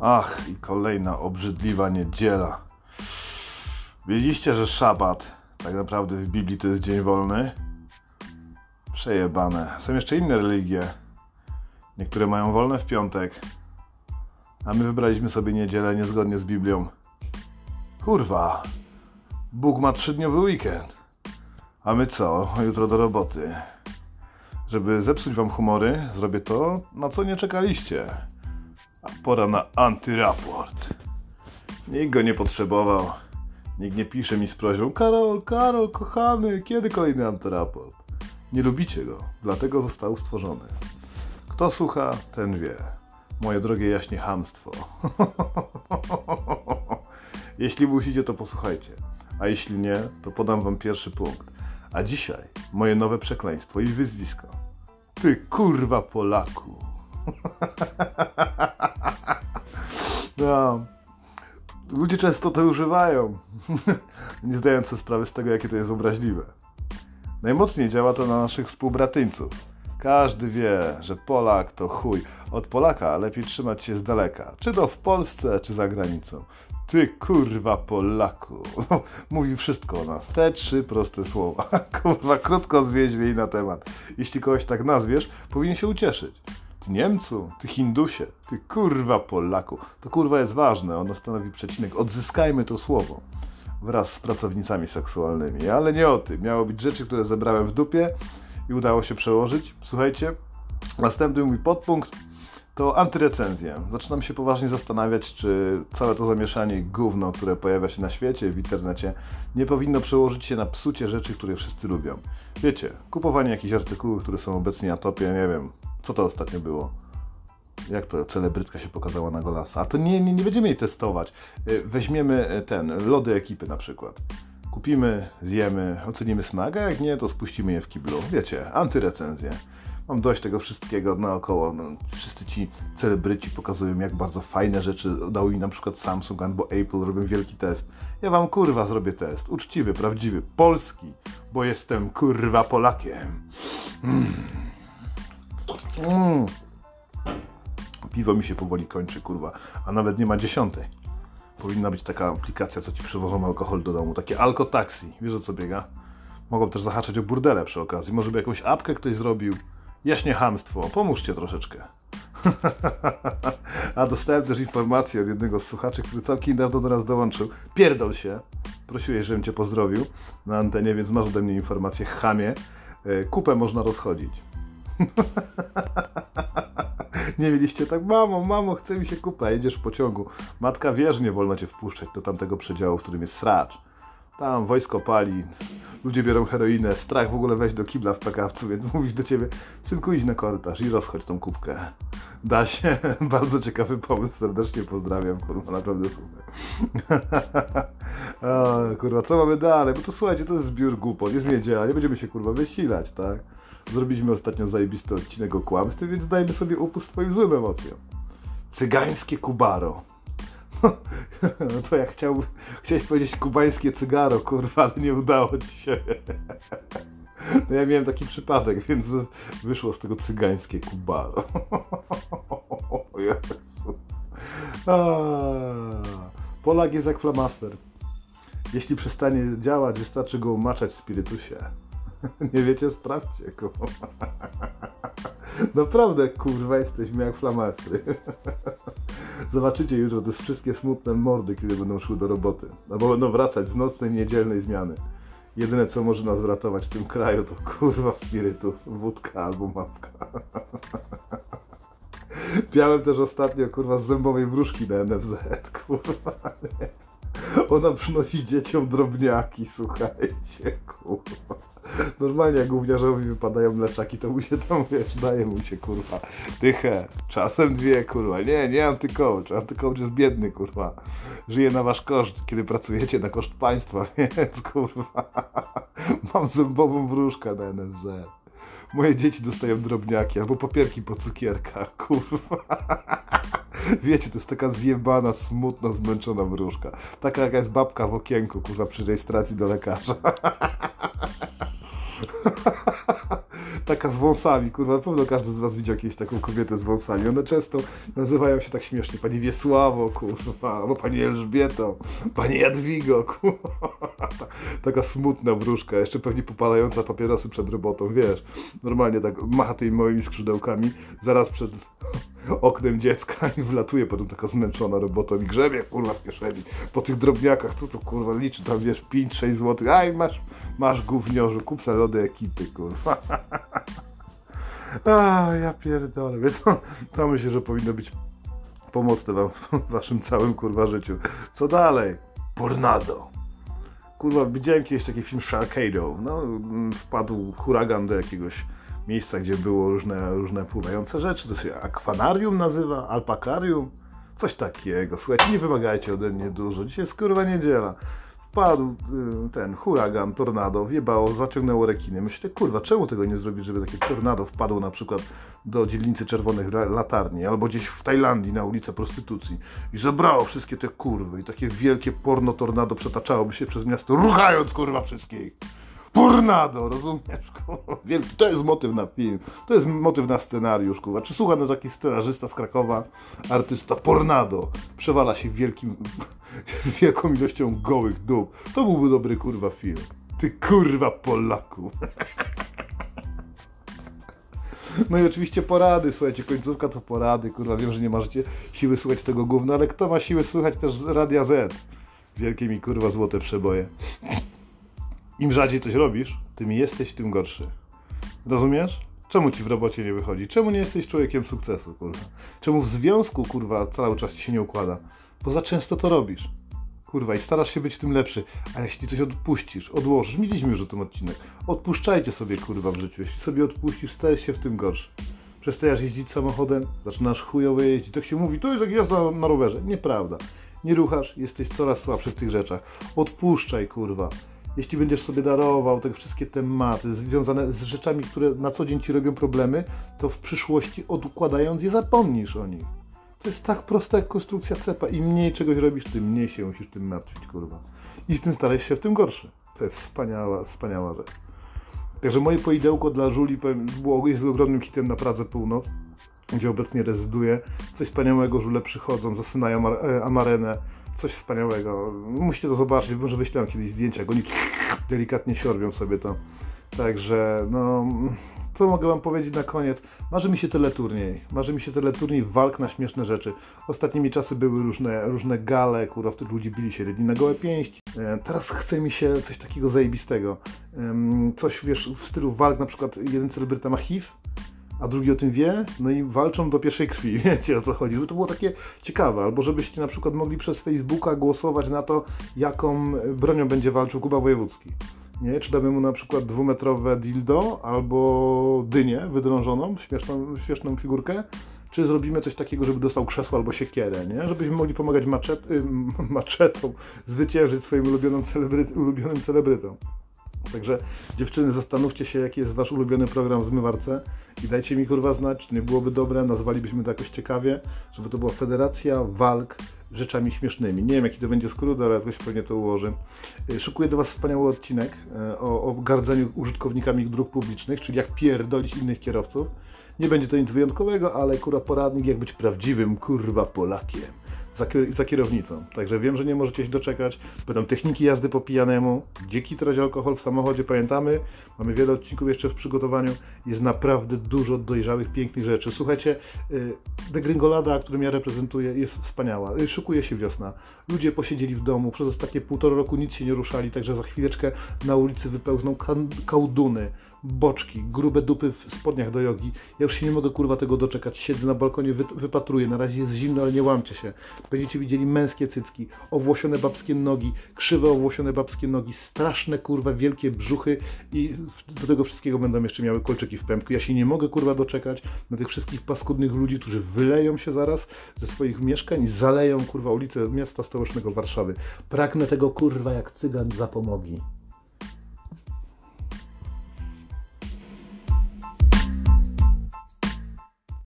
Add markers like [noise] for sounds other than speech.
Ach, i kolejna obrzydliwa niedziela. Wiedzieliście, że szabat tak naprawdę w Biblii to jest dzień wolny? Przejebane. Są jeszcze inne religie. Niektóre mają wolne w piątek. A my wybraliśmy sobie niedzielę niezgodnie z Biblią. Kurwa. Bóg ma trzydniowy weekend. A my co? Jutro do roboty. Żeby zepsuć wam humory, zrobię to, na co nie czekaliście. A pora na antyraport. Nikt go nie potrzebował. Nikt nie pisze mi z prośbą Karol, Karol, kochany, kiedy kolejny antyraport? Nie lubicie go, dlatego został stworzony. Kto słucha, ten wie. Moje drogie jaśnie hamstwo. [laughs] jeśli musicie, to posłuchajcie. A jeśli nie, to podam wam pierwszy punkt. A dzisiaj moje nowe przekleństwo i wyzwisko. Ty kurwa Polaku. [laughs] No. Ludzie często to używają, [laughs] nie zdając sobie sprawy z tego, jakie to jest obraźliwe. Najmocniej działa to na naszych współbratyńców. Każdy wie, że Polak to chuj. Od Polaka lepiej trzymać się z daleka, czy to w Polsce, czy za granicą. Ty kurwa Polaku. [laughs] Mówi wszystko o nas. Te trzy proste słowa. Kurwa, krótko zwięźli na temat. Jeśli kogoś tak nazwiesz, powinien się ucieszyć. Ty Niemcu, ty Hindusie, ty kurwa Polaku. To kurwa jest ważne, ono stanowi przecinek. Odzyskajmy to słowo wraz z pracownicami seksualnymi. Ale nie o tym. Miało być rzeczy, które zebrałem w dupie i udało się przełożyć. Słuchajcie, następny mój podpunkt to antyrecenzje. Zaczynam się poważnie zastanawiać, czy całe to zamieszanie gówno, które pojawia się na świecie, w internecie, nie powinno przełożyć się na psucie rzeczy, które wszyscy lubią. Wiecie, kupowanie jakichś artykułów, które są obecnie na topie, nie wiem, co to ostatnio było? Jak to celebrytka się pokazała na golasa? A to nie, nie, nie będziemy jej testować. Y, weźmiemy y, ten, lody ekipy na przykład. Kupimy, zjemy, ocenimy smak, a jak nie, to spuścimy je w kiblu. Wiecie, antyrecenzje. Mam dość tego wszystkiego naokoło. No, wszyscy ci celebryci pokazują, jak bardzo fajne rzeczy dał im na przykład Samsung albo Apple, robią wielki test. Ja wam kurwa zrobię test. Uczciwy, prawdziwy, polski, bo jestem kurwa Polakiem. Mm. Mm. Piwo mi się powoli kończy, kurwa, a nawet nie ma dziesiątej. Powinna być taka aplikacja, co ci przywożą alkohol do domu, takie alkotaxi. Wiesz o co biega? Mogą też zahaczać o burdele przy okazji. Może by jakąś apkę ktoś zrobił. Jaśnie hamstwo, pomóżcie troszeczkę. [laughs] A dostałem też informację od jednego z słuchaczy, który całkiem niedawno do nas dołączył. Pierdol się. Prosiłeś, żebym cię pozdrowił na antenie, więc masz ode mnie informację. Chamie. E, kupę można rozchodzić. [laughs] Nie mieliście tak, mamo, mamo, chce mi się kupę, jedziesz w pociągu. Matka wie, że nie wolno cię wpuszczać do tamtego przedziału, w którym jest sracz. Tam wojsko pali, ludzie biorą heroinę, strach w ogóle wejść do kibla w pakawcu, więc mówić do ciebie, synku idź na korytarz i rozchodź tą kubkę. Da się, [laughs] bardzo ciekawy pomysł, serdecznie pozdrawiam, kurwa, naprawdę super. [laughs] o, kurwa, co mamy dalej? Bo to słuchajcie, to jest zbiór głupot, jest niedziela, nie będziemy się kurwa wysilać, tak? Zrobiliśmy ostatnio zajebisty odcinek o kłamstwie, więc dajmy sobie upust twoim złym emocjom. Cygańskie kubaro. [laughs] No to jak chciał, chciałeś powiedzieć kubańskie cygaro, kurwa, ale nie udało ci się. No ja miałem taki przypadek, więc wyszło z tego cygańskie kubaro. [laughs] Jezu. Polak jest jak flamaster. Jeśli przestanie działać, wystarczy go umaczać w spirytusie. [laughs] Nie wiecie, sprawdźcie, kurwa. Naprawdę, kurwa, jesteśmy jak flamastry. [laughs] Zobaczycie jutro te wszystkie smutne mordy, kiedy będą szły do roboty. Albo będą wracać z nocnej, niedzielnej zmiany. Jedyne, co może nas wratować w tym kraju, to kurwa spirytus, wódka albo mapka. [laughs] Piałem też ostatnio, kurwa, z zębowej wróżki na NFZ, kurwa, nie. Ona przynosi dzieciom drobniaki, słuchajcie, kurwa. Normalnie jak gówniarzowi wypadają mleczaki, to mu się tam, wiesz, daje mu się, kurwa, dychę. Czasem dwie, kurwa. Nie, nie antycoach. Antycoach jest biedny, kurwa. Żyje na wasz koszt, kiedy pracujecie na koszt państwa, [laughs] więc, kurwa, mam zębową wróżkę na NFZ. Moje dzieci dostają drobniaki albo papierki po cukierkach, kurwa. [laughs] Wiecie, to jest taka zjebana, smutna, zmęczona wróżka. Taka jaka jest babka w okienku, kurwa, przy rejestracji do lekarza. [laughs] [laughs] taka z wąsami, kurwa, na pewno każdy z was widział jakieś taką kobietę z wąsami. One często nazywają się tak śmiesznie, pani Wiesławo, kurwa, albo pani Elżbieto, pani Jadwigo, [laughs] kurwa. Taka smutna wróżka, jeszcze pewnie popalająca papierosy przed robotą, wiesz. Normalnie tak macha tymi moimi skrzydełkami, zaraz przed oknem dziecka i wlatuje potem taka zmęczona robotą i grzebie, kurwa, w kieszeni po tych drobniakach, co to, kurwa, liczy tam, wiesz, 5-6 zł, aj, masz, masz gówniorzu, kup se lody ekipy, kurwa. [laughs] A, ja pierdolę, więc to, to myślę, że powinno być pomocne wam w waszym całym, kurwa, życiu. Co dalej? Pornado. Kurwa, widziałem kiedyś taki film Sharkado. No, mm, wpadł huragan do jakiegoś miejsca, gdzie było różne, różne pływające rzeczy. To się akwanarium nazywa, alpakarium, coś takiego. Słuchajcie, nie wymagajcie ode mnie dużo. Dzisiaj jest kurwa niedziela. Wpadł y, ten huragan, tornado, wjebało, zaciągnęło rekiny. Myślę, kurwa, czemu tego nie zrobić, żeby takie tornado wpadło na przykład do dzielnicy Czerwonych Latarni albo gdzieś w Tajlandii na ulicę prostytucji i zabrało wszystkie te kurwy i takie wielkie porno tornado przetaczałoby się przez miasto, ruchając kurwa wszystkich. Pornado, rozumiesz? Wielki, to jest motyw na film, to jest motyw na scenariusz, kurwa. Czy słucha nas jakiś scenarzysta z Krakowa, artysta Pornado, przewala się wielkim, [laughs] wielką ilością gołych dup. To byłby dobry, kurwa, film. Ty kurwa Polaku. [laughs] No i oczywiście porady, słuchajcie, końcówka to porady, kurwa, wiem, że nie możecie siły słuchać tego gówna, ale kto ma siłę słuchać też Radia Z? Wielkie mi, kurwa, złote przeboje im rzadziej coś robisz, tym jesteś, tym gorszy. Rozumiesz? Czemu ci w robocie nie wychodzi? Czemu nie jesteś człowiekiem sukcesu, kurwa? Czemu w związku, kurwa, cały czas ci się nie układa? Bo za często to robisz. Kurwa, i starasz się być tym lepszy. A jeśli coś odpuścisz, odłożysz, mieliśmy już o tym odcinek. Odpuszczajcie sobie, kurwa, w życiu. Jeśli sobie odpuścisz, stajesz się w tym gorszy. Przestajesz jeździć samochodem, zaczynasz chujowo jeździć. Tak się mówi, to jest jak jazda na rowerze. Nieprawda. Nie ruchasz, jesteś coraz słabszy w tych rzeczach. Odpuszczaj, kurwa jeśli będziesz sobie darował te wszystkie tematy związane z rzeczami, które na co dzień ci robią problemy, to w przyszłości odkładając je zapomnisz o nich. To jest tak prosta jak konstrukcja cepa. Im mniej czegoś robisz, tym mniej się musisz tym martwić, kurwa. I w tym starajesz się w tym gorszy. To jest wspaniała, wspaniała rzecz. Także moje poidełko dla Żuli było, jest ogromnym hitem na Pradze Północ, gdzie obecnie rezyduje. Coś wspaniałego, Żule przychodzą, zasynają e, Amarenę, coś wspaniałego. Musicie to zobaczyć, może wyślę kiedyś zdjęcia, jak oni delikatnie siorbią sobie to. Także, no, co mogę wam powiedzieć na koniec? Marzy mi się teleturniej. Marzy mi się teleturniej walk na śmieszne rzeczy. Ostatnimi czasy były różne, różne gale, kurwa, w których ludzie bili się jedni na gołe pięści. E, teraz chce mi się coś takiego zajebistego. Coś, wiesz, w stylu walk, na przykład jeden celebryta ma HIV, a drugi o tym wie, no i walczą do pierwszej krwi. [laughs] Wiecie o co chodzi? Żeby to było takie ciekawe, albo żebyście na przykład mogli przez Facebooka głosować na to, jaką bronią będzie walczył Kuba Wojewódzki. Nie? Czy damy mu na przykład dwumetrowe dildo albo dynię wydrążoną, śmieszną, śmieszną figurkę, czy zrobimy coś takiego, żeby dostał krzesło albo siekierę, nie? Żebyśmy mogli pomagać maczet, y, [laughs] maczetą zwyciężyć swoim ulubionym, celebry, ulubionym celebrytom. Także dziewczyny, zastanówcie się, jaki jest wasz ulubiony program w zmywarce i dajcie mi kurwa znać, czy nie byłoby dobre, nazwalibyśmy to jakoś ciekawie, żeby to była Federacja Walk rzeczami śmiesznymi. Nie wiem, jaki to będzie skrót, ale jakoś pewnie to ułoży. Y, szykuję do Was wspaniały odcinek y, o, o gardzeniu użytkownikami dróg publicznych, czyli jak pierdolić innych kierowców. Nie będzie to nic wyjątkowego, ale kurwa poradnik, jak być prawdziwym kurwa Polakiem za, za, kierownicą. Także wiem, że nie możecie się doczekać. Będą techniki jazdy po pijanemu, gdzie kitrać alkohol w samochodzie, pamiętamy. Mamy wiele odcinków jeszcze w przygotowaniu. Jest naprawdę dużo dojrzałych, pięknych rzeczy. Słuchajcie, y, degringolada, którą ja reprezentuję, jest wspaniała. Y, szykuje się wiosna. Ludzie posiedzieli w domu, przez ostatnie półtora roku nic się nie ruszali, także za chwileczkę na ulicy wypełzną kałduny boczki, grube dupy w spodniach do jogi. Ja już się nie mogę kurwa tego doczekać. Siedzę na balkonie, wy, wypatruję. Na razie jest zimno, ale nie łamcie się. Będziecie widzieli męskie cycki, owłosione babskie nogi, krzywe owłosione babskie nogi, straszne kurwa wielkie brzuchy i do tego wszystkiego będą jeszcze miały kolczyki w pępku. Ja się nie mogę kurwa doczekać na tych wszystkich paskudnych ludzi, którzy wyleją się zaraz ze swoich mieszkań i zaleją kurwa ulice miasta stołecznego Warszawy. Pragnę tego kurwa jak cygan zapomogi.